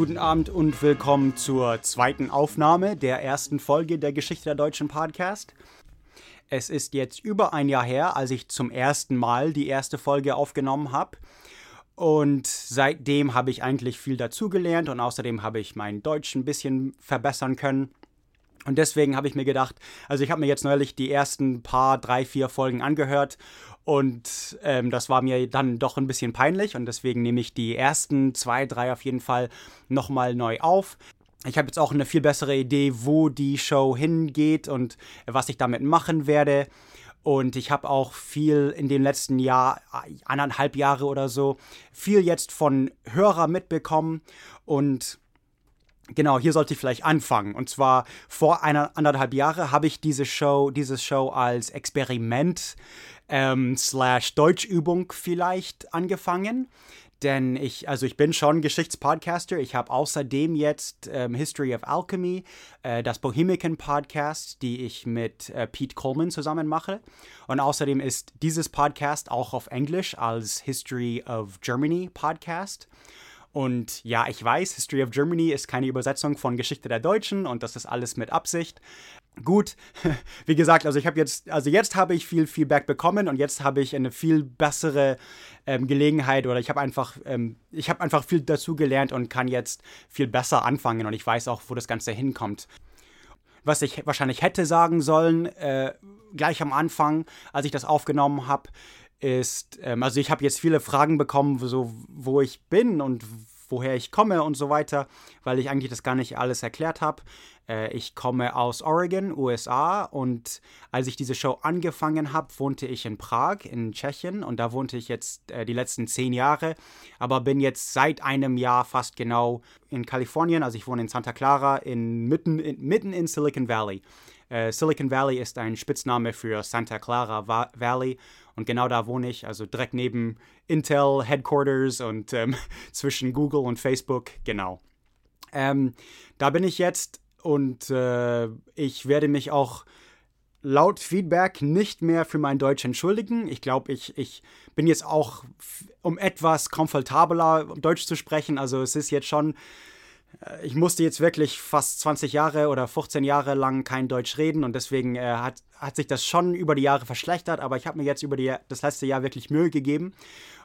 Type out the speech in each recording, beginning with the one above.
Guten Abend und willkommen zur zweiten Aufnahme der ersten Folge der Geschichte der Deutschen Podcast. Es ist jetzt über ein Jahr her, als ich zum ersten Mal die erste Folge aufgenommen habe. Und seitdem habe ich eigentlich viel dazugelernt und außerdem habe ich mein Deutsch ein bisschen verbessern können. Und deswegen habe ich mir gedacht, also ich habe mir jetzt neulich die ersten paar, drei, vier Folgen angehört und ähm, das war mir dann doch ein bisschen peinlich und deswegen nehme ich die ersten zwei, drei auf jeden Fall nochmal neu auf. Ich habe jetzt auch eine viel bessere Idee, wo die Show hingeht und was ich damit machen werde. Und ich habe auch viel in den letzten Jahr, anderthalb Jahre oder so, viel jetzt von Hörer mitbekommen. Und genau, hier sollte ich vielleicht anfangen. Und zwar vor einer anderthalb Jahre habe ich diese Show, diese Show als Experiment ähm, slash Deutschübung vielleicht angefangen. Denn ich, also ich bin schon Geschichtspodcaster. Ich habe außerdem jetzt ähm, History of Alchemy, äh, das Bohemican Podcast, die ich mit äh, Pete Coleman zusammen mache. Und außerdem ist dieses Podcast auch auf Englisch als History of Germany Podcast. Und ja, ich weiß, History of Germany ist keine Übersetzung von Geschichte der Deutschen und das ist alles mit Absicht. Gut, wie gesagt, also ich habe jetzt, also jetzt habe ich viel Feedback bekommen und jetzt habe ich eine viel bessere ähm, Gelegenheit oder ich habe einfach, ähm, ich habe einfach viel dazu gelernt und kann jetzt viel besser anfangen und ich weiß auch, wo das Ganze hinkommt. Was ich wahrscheinlich hätte sagen sollen, äh, gleich am Anfang, als ich das aufgenommen habe, ist, ähm, also ich habe jetzt viele Fragen bekommen, so wo ich bin und woher ich komme und so weiter, weil ich eigentlich das gar nicht alles erklärt habe. Äh, ich komme aus Oregon, USA und als ich diese Show angefangen habe, wohnte ich in Prag in Tschechien und da wohnte ich jetzt äh, die letzten zehn Jahre, aber bin jetzt seit einem Jahr fast genau in Kalifornien, also ich wohne in Santa Clara, in, mitten, in, mitten in Silicon Valley. Äh, Silicon Valley ist ein Spitzname für Santa Clara Va Valley und genau da wohne ich, also direkt neben Intel Headquarters und ähm, zwischen Google und Facebook, genau. Ähm, da bin ich jetzt und äh, ich werde mich auch laut Feedback nicht mehr für mein Deutsch entschuldigen. Ich glaube, ich, ich bin jetzt auch, um etwas komfortabler Deutsch zu sprechen. Also es ist jetzt schon ich musste jetzt wirklich fast 20 Jahre oder 15 Jahre lang kein Deutsch reden und deswegen äh, hat, hat sich das schon über die Jahre verschlechtert, aber ich habe mir jetzt über die, das letzte Jahr wirklich Mühe gegeben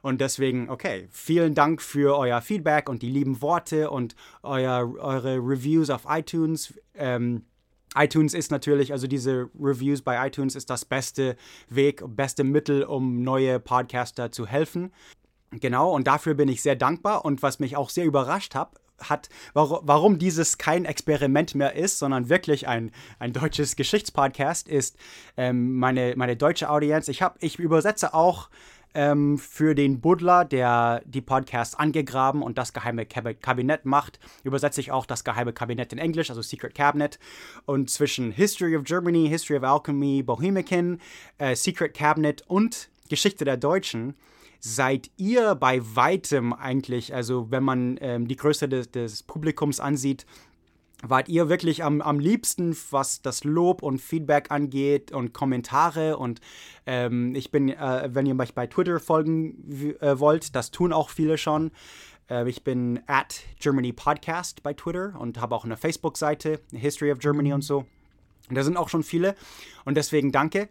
und deswegen, okay, vielen Dank für euer Feedback und die lieben Worte und euer, eure Reviews auf iTunes. Ähm, iTunes ist natürlich, also diese Reviews bei iTunes ist das beste Weg, beste Mittel, um neue Podcaster zu helfen. Genau, und dafür bin ich sehr dankbar. Und was mich auch sehr überrascht hat, hat, warum, warum dieses kein Experiment mehr ist, sondern wirklich ein, ein deutsches Geschichtspodcast ist, ähm, meine, meine deutsche Audienz. Ich, hab, ich übersetze auch ähm, für den Buddler, der die Podcasts angegraben und das geheime Kabinett macht, übersetze ich auch das geheime Kabinett in Englisch, also Secret Cabinet. Und zwischen History of Germany, History of Alchemy, Bohemican, äh, Secret Cabinet und Geschichte der Deutschen seid ihr bei weitem eigentlich, also wenn man ähm, die Größe des, des, Publikums ansieht, wart ihr wirklich am, am liebsten, was das Lob und Feedback angeht und Kommentare. Und ähm, ich bin, äh, wenn ihr mich bei Twitter folgen äh, wollt, das tun auch viele schon. Äh, ich bin at Germany Podcast bei Twitter und habe auch eine Facebook-Seite, History of Germany und so. Und da sind auch schon viele. Und deswegen danke.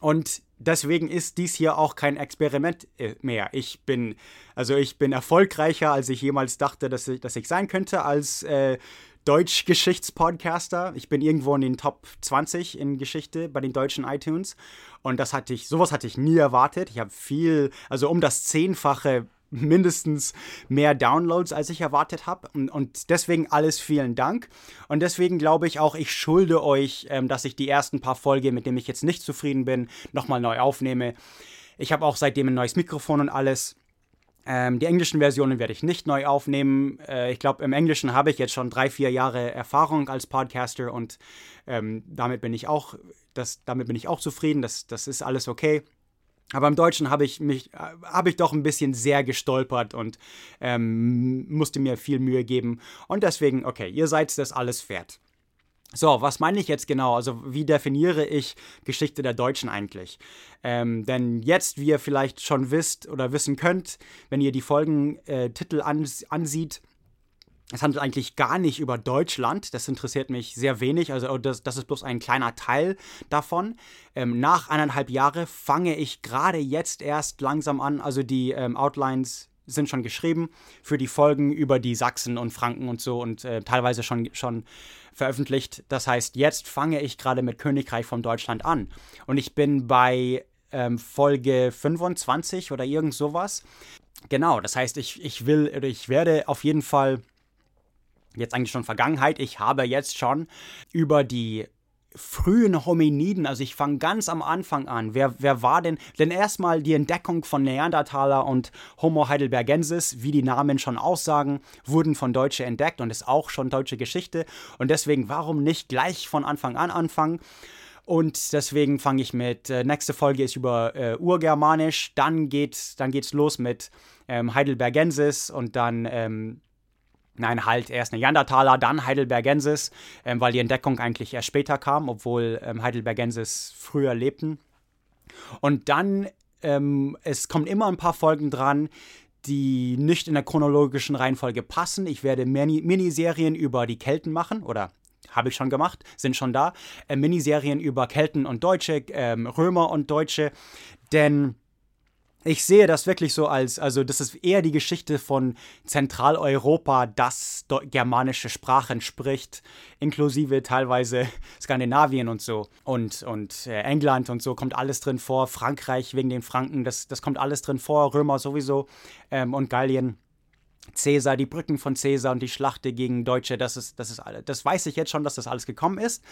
Und deswegen ist dies hier auch kein Experiment äh, mehr. Ich bin, also ich bin erfolgreicher, als ich jemals dachte, dass ich, dass ich sein könnte als äh, Deutsch-Geschichtspodcaster. Ich bin irgendwo in den Top 20 in Geschichte bei den deutschen iTunes. Und das hatte ich, sowas hatte ich nie erwartet. Ich habe viel, also um das Zehnfache mindestens mehr Downloads, als ich erwartet habe. Und, und, deswegen alles vielen Dank. Und deswegen glaube ich auch, ich schulde euch, ähm, dass ich die ersten paar Folgen, mit denen ich jetzt nicht zufrieden bin, nochmal neu aufnehme. Ich habe auch seitdem ein neues Mikrofon und alles. Ähm, die englischen Versionen werde ich nicht neu aufnehmen. Äh, ich glaube, im Englischen habe ich jetzt schon drei, vier Jahre Erfahrung als Podcaster und ähm, damit bin ich auch, das, damit bin ich auch zufrieden. Das, das ist alles okay. Aber im Deutschen habe ich mich, habe ich doch ein bisschen sehr gestolpert und ähm, musste mir viel Mühe geben. Und deswegen, okay, ihr seid das alles wert. So, was meine ich jetzt genau? Also, wie definiere ich Geschichte der Deutschen eigentlich? Ähm, denn jetzt, wie ihr vielleicht schon wisst oder wissen könnt, wenn ihr die Folgentitel äh, ans ansieht, es handelt eigentlich gar nicht über Deutschland. Das interessiert mich sehr wenig. Also oh, das, das ist bloß ein kleiner Teil davon. Ähm, nach eineinhalb Jahren fange ich gerade jetzt erst langsam an. Also die ähm, Outlines sind schon geschrieben für die Folgen über die Sachsen und Franken und so und äh, teilweise schon, schon veröffentlicht. Das heißt, jetzt fange ich gerade mit Königreich von Deutschland an. Und ich bin bei ähm, Folge 25 oder irgend sowas. Genau, das heißt, ich, ich will oder ich werde auf jeden Fall jetzt eigentlich schon Vergangenheit. Ich habe jetzt schon über die frühen Hominiden, also ich fange ganz am Anfang an. Wer, wer war denn? Denn erstmal die Entdeckung von Neandertaler und Homo heidelbergensis, wie die Namen schon aussagen, wurden von Deutschen entdeckt und ist auch schon deutsche Geschichte. Und deswegen, warum nicht gleich von Anfang an anfangen? Und deswegen fange ich mit, äh, nächste Folge ist über äh, Urgermanisch, dann geht dann geht's los mit ähm, Heidelbergensis und dann ähm, Nein, halt erst Neandertaler, dann Heidelbergensis, ähm, weil die Entdeckung eigentlich erst später kam, obwohl ähm, Heidelbergensis früher lebten. Und dann, ähm, es kommen immer ein paar Folgen dran, die nicht in der chronologischen Reihenfolge passen. Ich werde Mini Miniserien über die Kelten machen oder habe ich schon gemacht, sind schon da. Äh, Miniserien über Kelten und Deutsche, ähm, Römer und Deutsche, denn ich sehe das wirklich so als, also das ist eher die Geschichte von Zentraleuropa, das germanische Sprachen spricht, inklusive teilweise Skandinavien und so und, und äh, England und so kommt alles drin vor, Frankreich wegen den Franken, das, das kommt alles drin vor, Römer sowieso ähm, und Gallien. Caesar, die Brücken von Caesar und die Schlacht gegen Deutsche, das ist, das ist. Das weiß ich jetzt schon, dass das alles gekommen ist.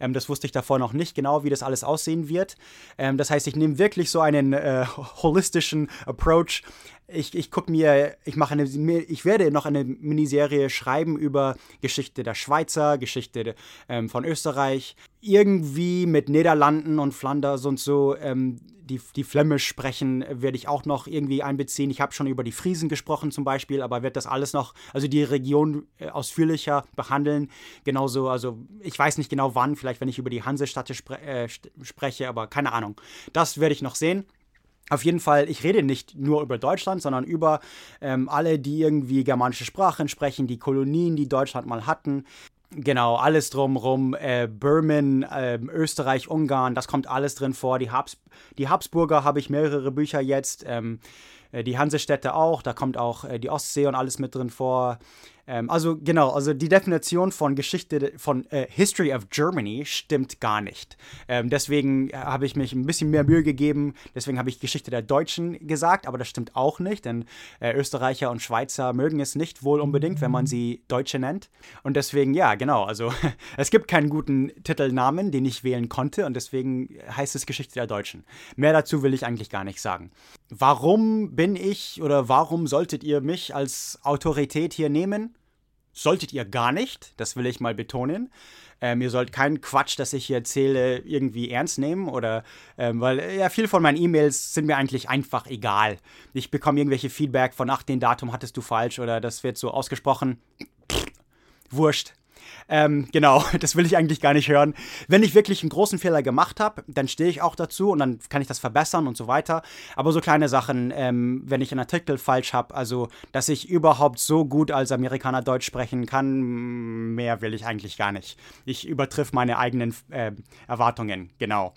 Ähm, das wusste ich davor noch nicht genau, wie das alles aussehen wird. Ähm, das heißt, ich nehme wirklich so einen äh, holistischen Approach ich, ich gucke mir, ich mache eine, ich werde noch eine Miniserie schreiben über Geschichte der Schweizer, Geschichte ähm, von Österreich, irgendwie mit Niederlanden und Flanders und so. Ähm, die, die Flämisch sprechen, werde ich auch noch irgendwie einbeziehen. Ich habe schon über die Friesen gesprochen zum Beispiel, aber werde das alles noch, also die Region äh, ausführlicher behandeln. Genauso, also ich weiß nicht genau wann, vielleicht wenn ich über die Hansestadt spre äh, spreche, aber keine Ahnung. Das werde ich noch sehen. Auf jeden Fall, ich rede nicht nur über Deutschland, sondern über ähm, alle, die irgendwie germanische Sprachen sprechen, die Kolonien, die Deutschland mal hatten. Genau, alles drumherum, äh, Böhmen, äh, Österreich, Ungarn, das kommt alles drin vor. Die, Habs die Habsburger habe ich mehrere Bücher jetzt, ähm, äh, die Hansestädte auch, da kommt auch äh, die Ostsee und alles mit drin vor. Ähm, also genau, also die Definition von Geschichte von äh, History of Germany stimmt gar nicht. Ähm, deswegen äh, habe ich mich ein bisschen mehr Mühe gegeben. Deswegen habe ich Geschichte der Deutschen gesagt, aber das stimmt auch nicht, denn äh, Österreicher und Schweizer mögen es nicht wohl unbedingt, wenn man sie Deutsche nennt. Und deswegen, ja, genau, also es gibt keinen guten Titelnamen, den ich wählen konnte und deswegen heißt es Geschichte der Deutschen. Mehr dazu will ich eigentlich gar nicht sagen. Warum bin ich oder warum solltet ihr mich als Autorität hier nehmen? Solltet ihr gar nicht, das will ich mal betonen. Ähm, ihr sollt keinen Quatsch, das ich hier erzähle, irgendwie ernst nehmen oder, ähm, weil äh, ja, viel von meinen E-Mails sind mir eigentlich einfach egal. Ich bekomme irgendwelche Feedback von, ach, den Datum hattest du falsch oder das wird so ausgesprochen. Pff, wurscht. Ähm, genau, das will ich eigentlich gar nicht hören. Wenn ich wirklich einen großen Fehler gemacht habe, dann stehe ich auch dazu und dann kann ich das verbessern und so weiter. Aber so kleine Sachen, ähm, wenn ich einen Artikel falsch habe, also dass ich überhaupt so gut als Amerikaner Deutsch sprechen kann, mehr will ich eigentlich gar nicht. Ich übertriff meine eigenen äh, Erwartungen, genau.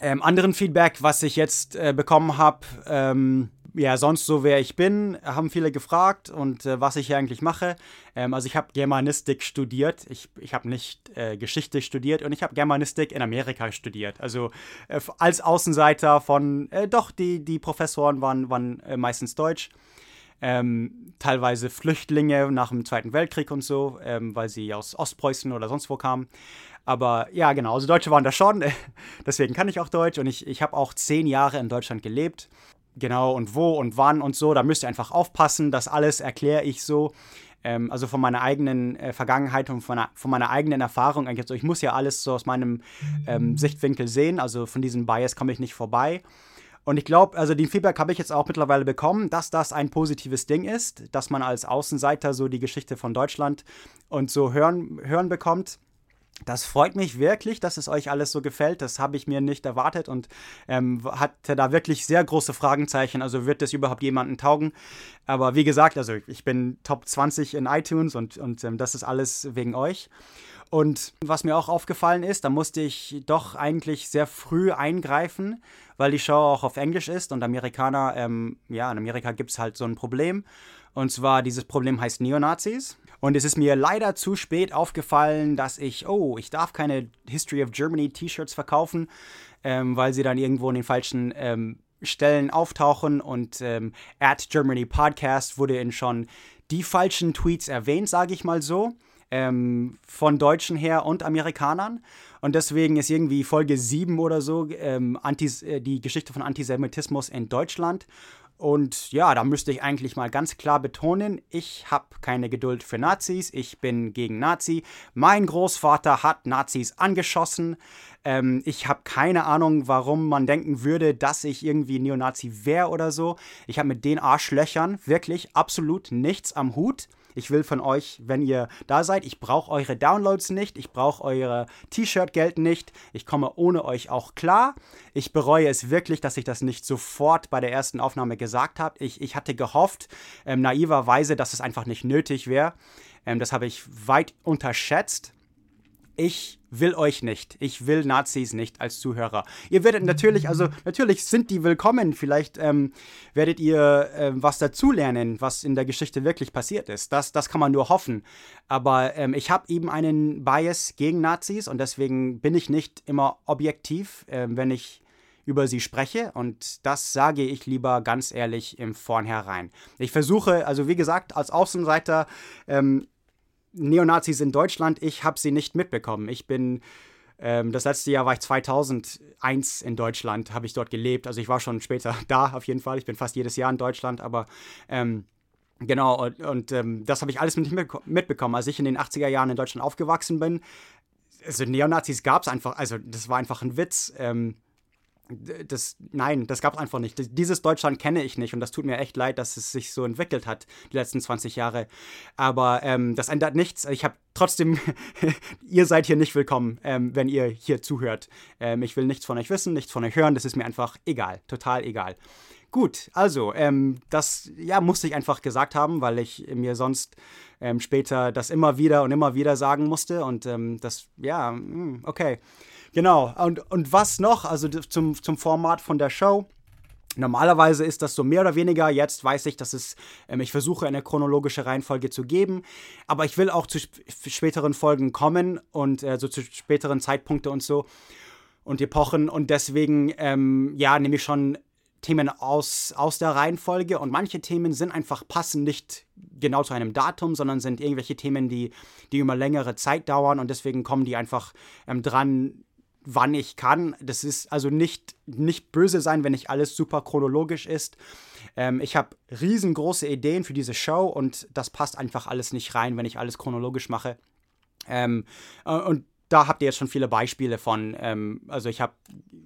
Ähm, anderen Feedback, was ich jetzt äh, bekommen habe, ähm, ja, sonst so wer ich bin, haben viele gefragt und äh, was ich hier eigentlich mache. Ähm, also ich habe Germanistik studiert, ich, ich habe nicht äh, Geschichte studiert und ich habe Germanistik in Amerika studiert. Also äh, als Außenseiter von, äh, doch, die, die Professoren waren, waren äh, meistens deutsch. Ähm, teilweise Flüchtlinge nach dem Zweiten Weltkrieg und so, ähm, weil sie aus Ostpreußen oder sonst wo kamen. Aber ja, genau, also Deutsche waren da schon, deswegen kann ich auch Deutsch und ich, ich habe auch zehn Jahre in Deutschland gelebt genau und wo und wann und so. Da müsst ihr einfach aufpassen. Das alles erkläre ich so. Ähm, also von meiner eigenen äh, Vergangenheit und von, von, meiner eigenen Erfahrung. Also ich muss ja alles so aus meinem ähm, Sichtwinkel sehen. Also von diesem Bias komme ich nicht vorbei. Und ich glaube, also den Feedback habe ich jetzt auch mittlerweile bekommen, dass das ein positives Ding ist, dass man als Außenseiter so die Geschichte von Deutschland und so hören, hören bekommt. Das freut mich wirklich, dass es euch alles so gefällt. Das habe ich mir nicht erwartet und ähm, hatte da wirklich sehr große Fragenzeichen. Also wird das überhaupt jemanden taugen? Aber wie gesagt, also ich bin Top 20 in iTunes und, und ähm, das ist alles wegen euch. Und was mir auch aufgefallen ist, da musste ich doch eigentlich sehr früh eingreifen, weil die Show auch auf Englisch ist und Amerikaner, ähm, ja, in Amerika gibt es halt so ein Problem. Und zwar dieses Problem heißt Neonazis. Und es ist mir leider zu spät aufgefallen, dass ich, oh, ich darf keine History of Germany T-Shirts verkaufen, ähm, weil sie dann irgendwo in den falschen ähm, Stellen auftauchen. Und ähm, at Germany Podcast wurde in schon die falschen Tweets erwähnt, sage ich mal so. Ähm, von Deutschen her und Amerikanern. Und deswegen ist irgendwie Folge 7 oder so ähm, Antis, äh, die Geschichte von Antisemitismus in Deutschland. Und ja, da müsste ich eigentlich mal ganz klar betonen, ich habe keine Geduld für Nazis, ich bin gegen Nazi. Mein Großvater hat Nazis angeschossen. Ähm, ich habe keine Ahnung, warum man denken würde, dass ich irgendwie Neonazi wäre oder so. Ich habe mit den Arschlöchern wirklich absolut nichts am Hut. Ich will von euch, wenn ihr da seid, ich brauche eure Downloads nicht, ich brauche eure T-Shirt-Geld nicht, ich komme ohne euch auch klar. Ich bereue es wirklich, dass ich das nicht sofort bei der ersten Aufnahme gesagt habe. Ich, ich hatte gehofft, ähm, naiverweise, dass es einfach nicht nötig wäre. Ähm, das habe ich weit unterschätzt ich will euch nicht. Ich will Nazis nicht als Zuhörer. Ihr werdet natürlich, also natürlich sind die willkommen. Vielleicht ähm, werdet ihr äh, was dazulernen, was in der Geschichte wirklich passiert ist. Das, das kann man nur hoffen. Aber ähm, ich habe eben einen Bias gegen Nazis und deswegen bin ich nicht immer objektiv, äh, wenn ich über sie spreche und das sage ich lieber ganz ehrlich im Vornherein. Ich versuche, also wie gesagt, als Außenseiter ähm, Neonazis in Deutschland, ich habe sie nicht mitbekommen. Ich bin, ähm, das letzte Jahr war ich 2001 in Deutschland, habe ich dort gelebt. Also ich war schon später da auf jeden Fall. Ich bin fast jedes Jahr in Deutschland, aber ähm, genau, und, und ähm, das habe ich alles nicht mitbekommen. Als ich in den 80er Jahren in Deutschland aufgewachsen bin, also Neonazis gab es einfach, also das war einfach ein Witz. Ähm, das, nein, das gab es einfach nicht. Dieses Deutschland kenne ich nicht und das tut mir echt leid, dass es sich so entwickelt hat, die letzten 20 Jahre. Aber ähm, das ändert nichts. Ich habe trotzdem, ihr seid hier nicht willkommen, ähm, wenn ihr hier zuhört. Ähm, ich will nichts von euch wissen, nichts von euch hören, das ist mir einfach egal, total egal. Gut, also, ähm, das ja, musste ich einfach gesagt haben, weil ich mir sonst ähm, später das immer wieder und immer wieder sagen musste und ähm, das, ja, hm, okay. Genau. Und, und was noch? Also zum, zum Format von der Show. Normalerweise ist das so mehr oder weniger. Jetzt weiß ich, dass es, ähm, ich versuche eine chronologische Reihenfolge zu geben. Aber ich will auch zu späteren Folgen kommen und äh, so zu späteren Zeitpunkten und so und Epochen. Und deswegen, ähm, ja, nehme ich schon Themen aus, aus der Reihenfolge. Und manche Themen sind einfach passen nicht genau zu einem Datum, sondern sind irgendwelche Themen, die, die über längere Zeit dauern. Und deswegen kommen die einfach ähm, dran wann ich kann. Das ist also nicht, nicht böse sein, wenn nicht alles super chronologisch ist. Ähm, ich habe riesengroße Ideen für diese Show und das passt einfach alles nicht rein, wenn ich alles chronologisch mache. Ähm, äh, und da habt ihr jetzt schon viele Beispiele von. Ähm, also ich habe,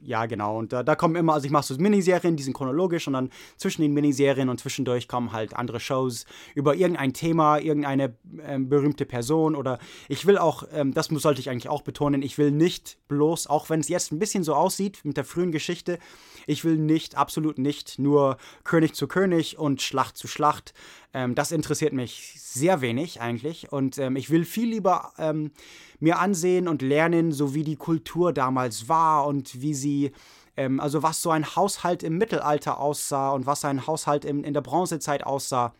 ja genau, und da, da kommen immer, also ich mache so Miniserien, die sind chronologisch und dann zwischen den Miniserien und zwischendurch kommen halt andere Shows über irgendein Thema, irgendeine ähm, berühmte Person oder ich will auch, ähm, das sollte ich eigentlich auch betonen, ich will nicht bloß, auch wenn es jetzt ein bisschen so aussieht mit der frühen Geschichte, ich will nicht, absolut nicht nur König zu König und Schlacht zu Schlacht. Ähm, das interessiert mich sehr wenig eigentlich und ähm, ich will viel lieber ähm, mir ansehen und lernen, so wie die Kultur damals war und wie sie, ähm, also was so ein Haushalt im Mittelalter aussah und was ein Haushalt in, in der Bronzezeit aussah.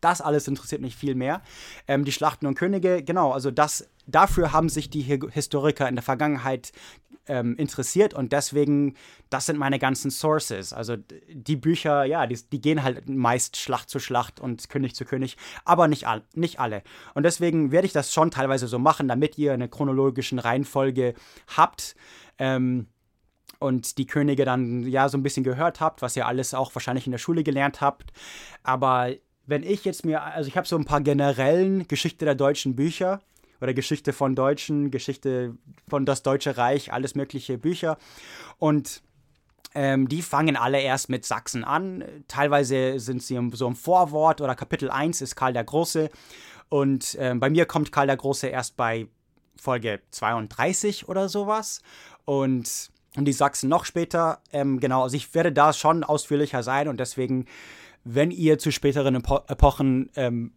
Das alles interessiert mich viel mehr. Ähm, die Schlachten und Könige, genau, also das, dafür haben sich die Historiker in der Vergangenheit ähm, interessiert und deswegen, das sind meine ganzen Sources. Also die Bücher, ja, die, die, gehen halt meist Schlacht zu Schlacht und König zu König, aber nicht, all, nicht alle. Und deswegen werde ich das schon teilweise so machen, damit ihr eine chronologische Reihenfolge habt. Ähm, und die Könige dann ja so ein bisschen gehört habt, was ihr alles auch wahrscheinlich in der Schule gelernt habt. Aber wenn ich jetzt mir, also ich habe so ein paar generellen Geschichte der deutschen Bücher oder Geschichte von Deutschen, Geschichte von das Deutsche Reich, alles mögliche Bücher. Und ähm, die fangen alle erst mit Sachsen an. Teilweise sind sie so im Vorwort oder Kapitel 1 ist Karl der Große. Und ähm, bei mir kommt Karl der Große erst bei Folge 32 oder sowas. Und, und die Sachsen noch später. Ähm, genau, also ich werde da schon ausführlicher sein und deswegen, wenn ihr zu späteren Epo Epochen ähm,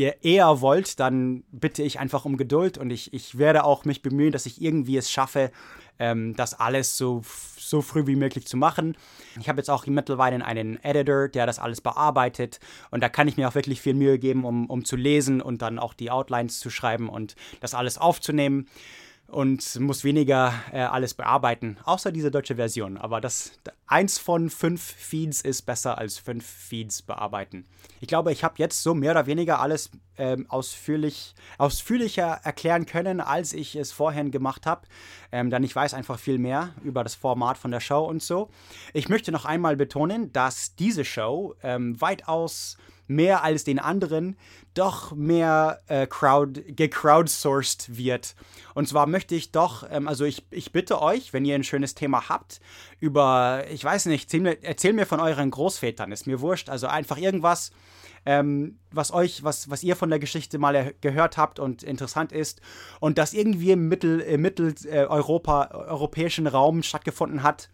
ihr eher wollt, dann bitte ich einfach um Geduld und ich, ich werde auch mich bemühen, dass ich irgendwie es schaffe, ähm, das alles so, so früh wie möglich zu machen. Ich habe jetzt auch mittlerweile einen Editor, der das alles bearbeitet und da kann ich mir auch wirklich viel Mühe geben, um, um zu lesen und dann auch die Outlines zu schreiben und das alles aufzunehmen und muss weniger äh, alles bearbeiten, außer diese deutsche Version. Aber das eins von fünf Feeds ist besser als fünf Feeds bearbeiten. Ich glaube, ich habe jetzt so mehr oder weniger alles ähm, ausführlich, ausführlicher erklären können, als ich es vorhin gemacht habe. Ähm, denn ich weiß einfach viel mehr über das Format von der Show und so. Ich möchte noch einmal betonen, dass diese Show ähm, weitaus mehr als den anderen doch mehr äh, crowd, gecrowdsourced wird. Und zwar möchte ich doch, ähm, also ich, ich bitte euch, wenn ihr ein schönes Thema habt, über, ich weiß nicht, erzähl mir, von euren Großvätern, ist mir wurscht, also einfach irgendwas, ähm, was euch, was, was ihr von der Geschichte mal gehört habt und interessant ist und das irgendwie im Mittel, im Mitteleuropa, äh, europäischen Raum stattgefunden hat.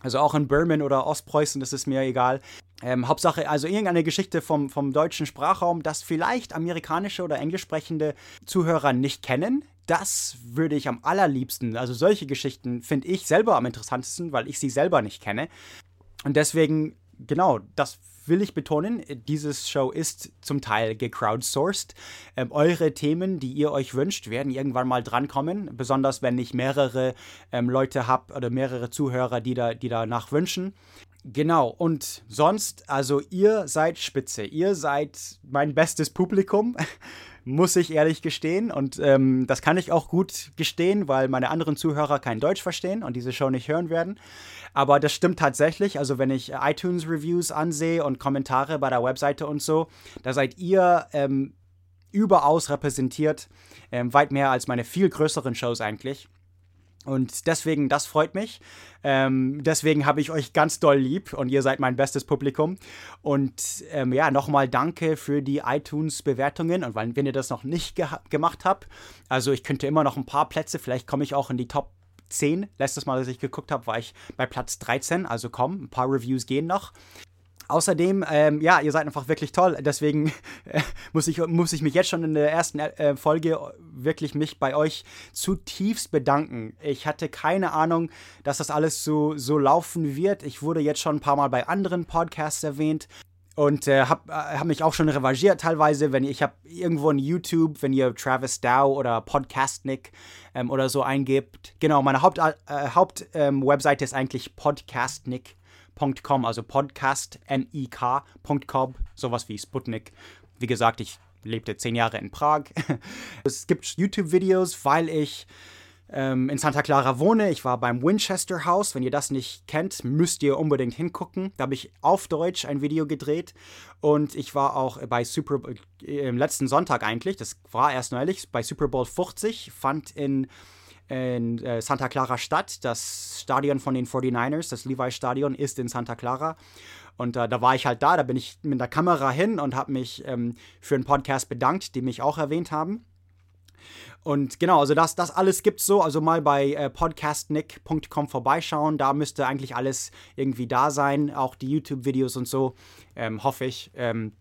Also auch in Birman oder Ostpreußen, das ist mir egal. Ähm, Hauptsache, also irgendeine Geschichte vom, vom deutschen Sprachraum, das vielleicht amerikanische oder englisch sprechende Zuhörer nicht kennen. Das würde ich am allerliebsten, also solche Geschichten finde ich selber am interessantesten, weil ich sie selber nicht kenne. Und deswegen, genau, das will ich betonen, dieses Show ist zum Teil gecrowdsourced. Ähm, eure Themen, die ihr euch wünscht, werden irgendwann mal drankommen, besonders wenn ich mehrere ähm, Leute habe oder mehrere Zuhörer, die, da, die danach wünschen. Genau, und sonst, also ihr seid spitze, ihr seid mein bestes Publikum, muss ich ehrlich gestehen. Und ähm, das kann ich auch gut gestehen, weil meine anderen Zuhörer kein Deutsch verstehen und diese Show nicht hören werden. Aber das stimmt tatsächlich. Also wenn ich iTunes-Reviews ansehe und Kommentare bei der Webseite und so, da seid ihr ähm, überaus repräsentiert, ähm, weit mehr als meine viel größeren Shows eigentlich. Und deswegen, das freut mich. Ähm, deswegen habe ich euch ganz doll lieb und ihr seid mein bestes Publikum. Und ähm, ja, nochmal danke für die iTunes-Bewertungen. Und wenn, ihr das noch nicht ge gemacht habt, also ich könnte immer noch ein paar Plätze, vielleicht komme ich auch in die Top 10. Letztes Mal, als ich geguckt habe, war ich bei Platz 13. Also komm, ein paar Reviews gehen noch. Außerdem, ähm, ja, ihr seid einfach wirklich toll. Deswegen äh, muss, ich, muss ich mich jetzt schon in der ersten äh, Folge wirklich mich bei euch zutiefst bedanken. Ich hatte keine Ahnung, dass das alles so, so laufen wird. Ich wurde jetzt schon ein paar Mal bei anderen Podcasts erwähnt und äh, habe äh, hab mich auch schon revanchiert teilweise, wenn ich habe irgendwo in YouTube, wenn ihr Travis Dow oder Podcastnik ähm, oder so eingebt. Genau, meine Haupt-Webseite äh, Haupt, ähm, ist eigentlich Podcastnik podcast.com, also podcast.nik.com, sowas wie Sputnik. Wie gesagt, ich lebte zehn Jahre in Prag. es gibt YouTube-Videos, weil ich ähm, in Santa Clara wohne. Ich war beim Winchester House. Wenn ihr das nicht kennt, müsst ihr unbedingt hingucken. Da habe ich auf Deutsch ein Video gedreht. Und ich war auch bei Super Bowl, äh, letzten Sonntag eigentlich, das war erst neulich, bei Super Bowl 50, fand in in äh, Santa Clara Stadt. Das Stadion von den 49ers, das Levi-Stadion, ist in Santa Clara. Und äh, da war ich halt da, da bin ich mit der Kamera hin und habe mich ähm, für einen Podcast bedankt, die mich auch erwähnt haben. Und genau, also das, das alles gibt's so. Also mal bei äh, podcastnick.com vorbeischauen. Da müsste eigentlich alles irgendwie da sein. Auch die YouTube-Videos und so, ähm, hoffe ich. Ähm,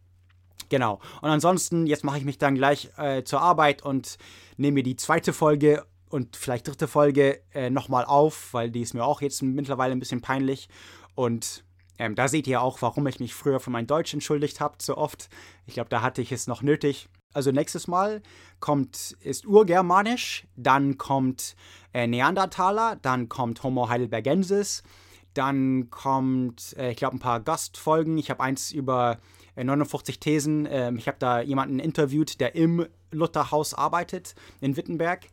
genau. Und ansonsten, jetzt mache ich mich dann gleich äh, zur Arbeit und nehme mir die zweite Folge und vielleicht dritte Folge äh, nochmal auf, weil die ist mir auch jetzt mittlerweile ein bisschen peinlich. Und ähm, da seht ihr auch, warum ich mich früher für mein Deutsch entschuldigt habe, so oft. Ich glaube, da hatte ich es noch nötig. Also nächstes Mal kommt, ist Urgermanisch, dann kommt äh, Neandertaler, dann kommt Homo heidelbergensis, dann kommt, äh, ich glaube, ein paar Gastfolgen. Ich habe eins über 59 äh, Thesen. Ähm, ich habe da jemanden interviewt, der im Lutherhaus arbeitet in Wittenberg.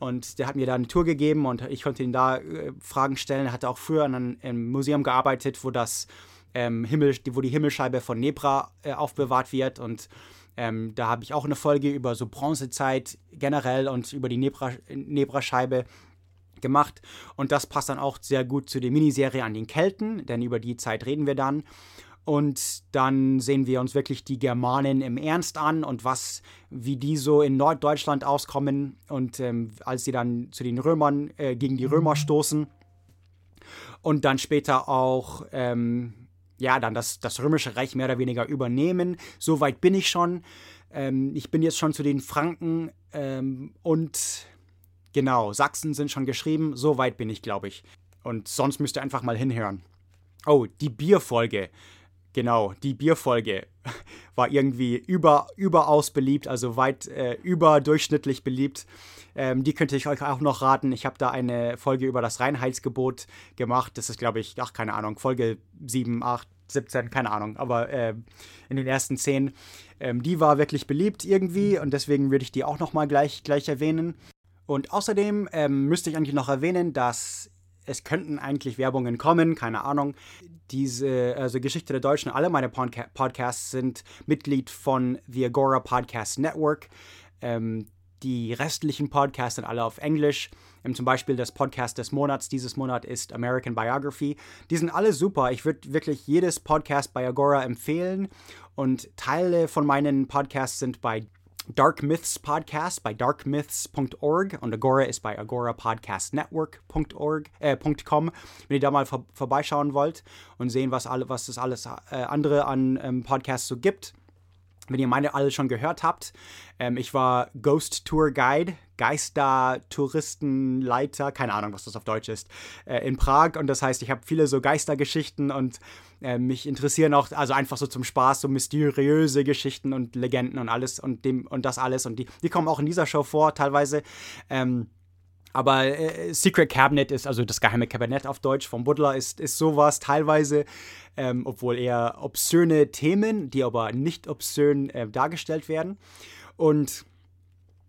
Und der hat mir da eine Tour gegeben und ich konnte ihn da äh, Fragen stellen. Er hatte auch früher an einem Museum gearbeitet, wo das ähm, Himmel, wo die Himmelscheibe von Nebra äh, aufbewahrt wird. Und ähm, da habe ich auch eine Folge über so Bronzezeit generell und über die Nebra, Nebra-Scheibe gemacht. Und das passt dann auch sehr gut zu der Miniserie an den Kelten, denn über die Zeit reden wir dann. Und dann sehen wir uns wirklich die Germanen im Ernst an und was, wie die so in Norddeutschland auskommen und ähm, als sie dann zu den Römern, äh, gegen die Römer stoßen. Und dann später auch, ähm, ja, dann das, das Römische Reich mehr oder weniger übernehmen. Soweit bin ich schon. Ähm, ich bin jetzt schon zu den Franken ähm, und genau, Sachsen sind schon geschrieben. Soweit bin ich, glaube ich. Und sonst müsst ihr einfach mal hinhören. Oh, die Bierfolge. Genau, die Bierfolge war irgendwie über, überaus beliebt, also weit äh, überdurchschnittlich beliebt. Ähm, die könnte ich euch auch noch raten. Ich habe da eine Folge über das Reinheitsgebot gemacht. Das ist, glaube ich, ach, keine Ahnung, Folge 7, 8, 17, keine Ahnung, aber äh, in den ersten 10. Ähm, die war wirklich beliebt irgendwie und deswegen würde ich die auch nochmal gleich, gleich erwähnen. Und außerdem ähm, müsste ich eigentlich noch erwähnen, dass es könnten eigentlich Werbungen kommen, keine Ahnung. Diese, also Geschichte der Deutschen, alle meine Podca Podcasts sind Mitglied von The Agora Podcast Network. Ähm, die restlichen Podcasts sind alle auf Englisch. Ähm, zum Beispiel das Podcast des Monats dieses Monat ist American Biography. Die sind alle super. Ich würde wirklich jedes Podcast bei Agora empfehlen. Und Teile von meinen Podcasts sind bei Dark Myths Podcast bei darkmyths.org und Agora ist bei agorapodcastnetwork.org äh, wenn ihr da mal vor, vorbeischauen wollt und sehen, was, alle, was es alles äh, andere an ähm, Podcasts so gibt. Wenn ihr meine alle schon gehört habt, ähm, ich war Ghost Tour Guide, Geister, Touristenleiter, keine Ahnung, was das auf Deutsch ist, äh, in Prag und das heißt, ich habe viele so Geistergeschichten und äh, mich interessieren auch, also einfach so zum Spaß, so mysteriöse Geschichten und Legenden und alles und dem und das alles. Und die, die kommen auch in dieser Show vor, teilweise. Ähm, aber äh, Secret Cabinet ist, also das geheime Kabinett auf Deutsch vom Butler, ist, ist sowas teilweise, ähm, obwohl eher obszöne Themen, die aber nicht obszön äh, dargestellt werden. Und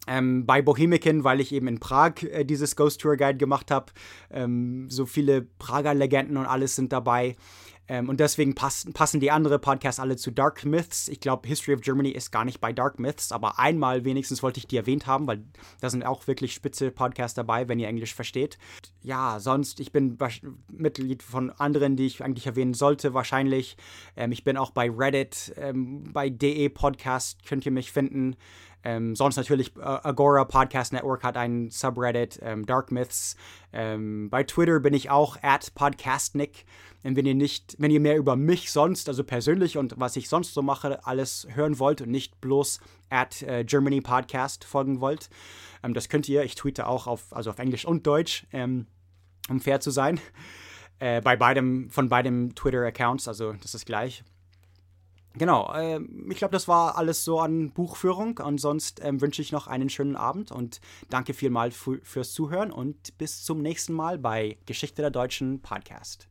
ähm, bei Bohemican, weil ich eben in Prag äh, dieses Ghost Tour Guide gemacht habe, ähm, so viele Prager Legenden und alles sind dabei. Ähm, und deswegen passen, passen die anderen Podcasts alle zu Dark Myths. Ich glaube, History of Germany ist gar nicht bei Dark Myths, aber einmal wenigstens wollte ich die erwähnt haben, weil da sind auch wirklich spitze Podcasts dabei, wenn ihr Englisch versteht. Ja, sonst, ich bin Mitglied von anderen, die ich eigentlich erwähnen sollte, wahrscheinlich. Ähm, ich bin auch bei Reddit, ähm, bei DE Podcast könnt ihr mich finden. Ähm, sonst natürlich äh, Agora Podcast Network hat einen Subreddit, ähm, Dark Myths. Ähm, bei Twitter bin ich auch at Podcastnick. Und wenn ihr nicht, wenn ihr mehr über mich sonst, also persönlich und was ich sonst so mache, alles hören wollt und nicht bloß at äh, Germany Podcast folgen wollt, ähm, das könnt ihr. Ich tweete auch auf, also auf Englisch und Deutsch, ähm, um fair zu sein. Äh, bei beidem, von beiden Twitter-Accounts, also das ist gleich. Genau, äh, ich glaube, das war alles so an Buchführung. Und sonst ähm, wünsche ich noch einen schönen Abend und danke vielmals fürs Zuhören und bis zum nächsten Mal bei Geschichte der Deutschen Podcast.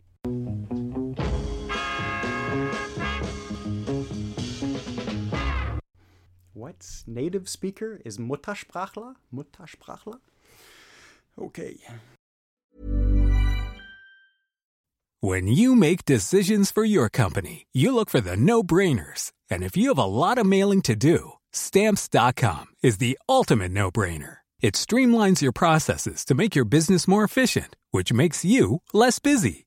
What's native speaker is Muttersprachler? Muttersprachler? Okay. When you make decisions for your company, you look for the no-brainers. And if you have a lot of mailing to do, stamps.com is the ultimate no-brainer. It streamlines your processes to make your business more efficient, which makes you less busy.